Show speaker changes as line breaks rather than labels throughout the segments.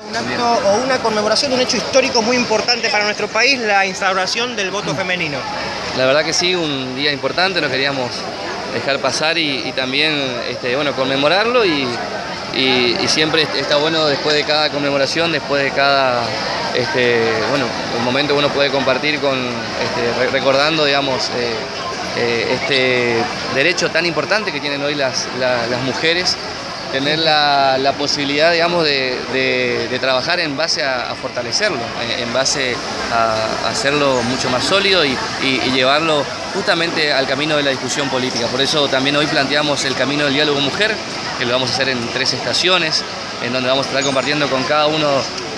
Un acto o una conmemoración de un hecho histórico muy importante para nuestro país, la instauración del voto femenino.
La verdad que sí, un día importante, no queríamos dejar pasar y, también este, bueno, conmemorarlo y, siempre está bueno después de cada conmemoración, después de cada este, bueno, momento que uno puede compartir con este, re- recordando digamos eh, eh, este derecho tan importante que tienen hoy las, la- las mujeres tener la, la posibilidad, digamos, de, de- trabajar en base a, fortalecerlo, en, base a, hacerlo mucho más sólido y, y- llevarlo justamente al camino de la discusión política. Por eso también hoy planteamos el camino del diálogo mujer, que lo vamos a hacer en tres estaciones, en donde vamos a estar compartiendo con cada uno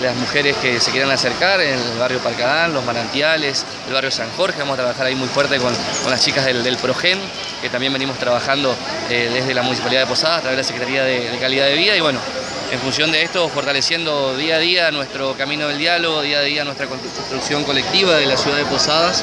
las mujeres que se quieran acercar, en el barrio Palcadán, los manantiales, el barrio San Jorge, vamos a trabajar ahí muy fuerte con, con las chicas del, del PROGEN, que también venimos trabajando eh, desde la Municipalidad de Posadas a través de la Secretaría de, de Calidad de Vida y bueno, en función de esto, fortaleciendo día a día nuestro camino del diálogo, día a día nuestra construcción colectiva de la ciudad de Posadas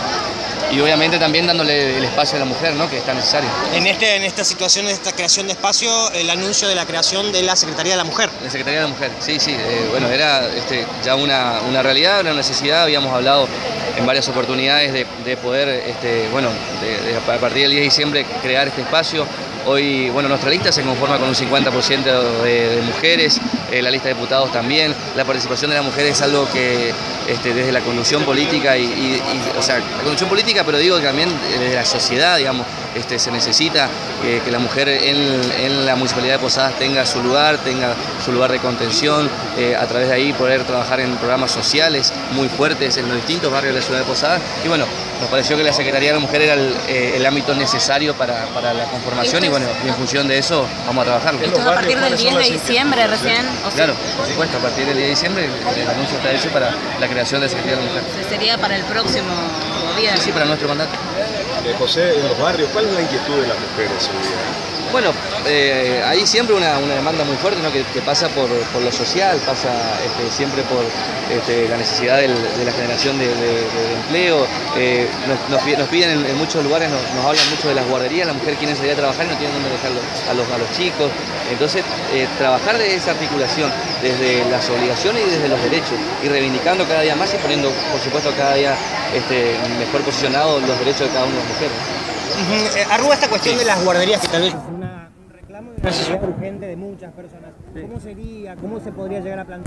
y obviamente también dándole el espacio a la mujer, ¿no? que es tan necesario.
En, este, en esta situación, en esta creación de espacio, el anuncio de la creación de la Secretaría de la Mujer.
La Secretaría de la Mujer, sí, sí, eh, bueno, era este, ya una, una realidad, una necesidad, habíamos hablado en varias oportunidades de, de poder, este, bueno, de- de- a partir del 10 de diciembre crear este espacio. Hoy, bueno, nuestra lista se conforma con un 50% de, de mujeres, eh, la lista de diputados también. La participación de la mujer es algo que este, desde la conducción política y, o sea, la conducción política, pero digo también desde la sociedad, digamos, este, se necesita eh, que la mujer en, la municipalidad de Posadas tenga su lugar, tenga su lugar de contención, eh, a través de ahí poder trabajar en programas sociales muy fuertes en los distintos barrios de la ciudad de Posadas. Y bueno, nos pareció que la Secretaría de la Mujer era el, eh, ámbito necesario para, para la conformación bueno, y en función de eso vamos a trabajar.
Esto es a partir del 10 de diciembre recién, o sea,
Claro, por supuesto, a partir del 10 de diciembre el anuncio está hecho para la creación de Secretaría de la Mujer.
sería para el próximo gobierno.
Sí, sí, para nuestro mandato.
Eh, José, en los barrios, ¿cuál es la inquietud de las mujeres hoy día?
Bueno, eh, hay siempre una, una demanda muy fuerte ¿no? que, pasa por, por lo social, pasa este, siempre por este, la necesidad de la generación de, empleo. Eh, nos, nos pi- nos piden en, muchos lugares, nos, nos hablan mucho de las guarderías, las mujeres quieren salir a trabajar y no tienen dónde dejar a los, a los chicos. Entonces, eh, trabajar de esa articulación, desde las obligaciones y desde los derechos, y reivindicando cada día más y poniendo, por supuesto, cada día este, mejor posicionados los derechos de cada las mujeres.
Ujú, eh, Arruga esta cuestión de las guarderías que tal vez es una- un reclamo y una necesidad urgente de muchas personas. ¿Cómo sería? ¿Cómo se podría llegar a plantear?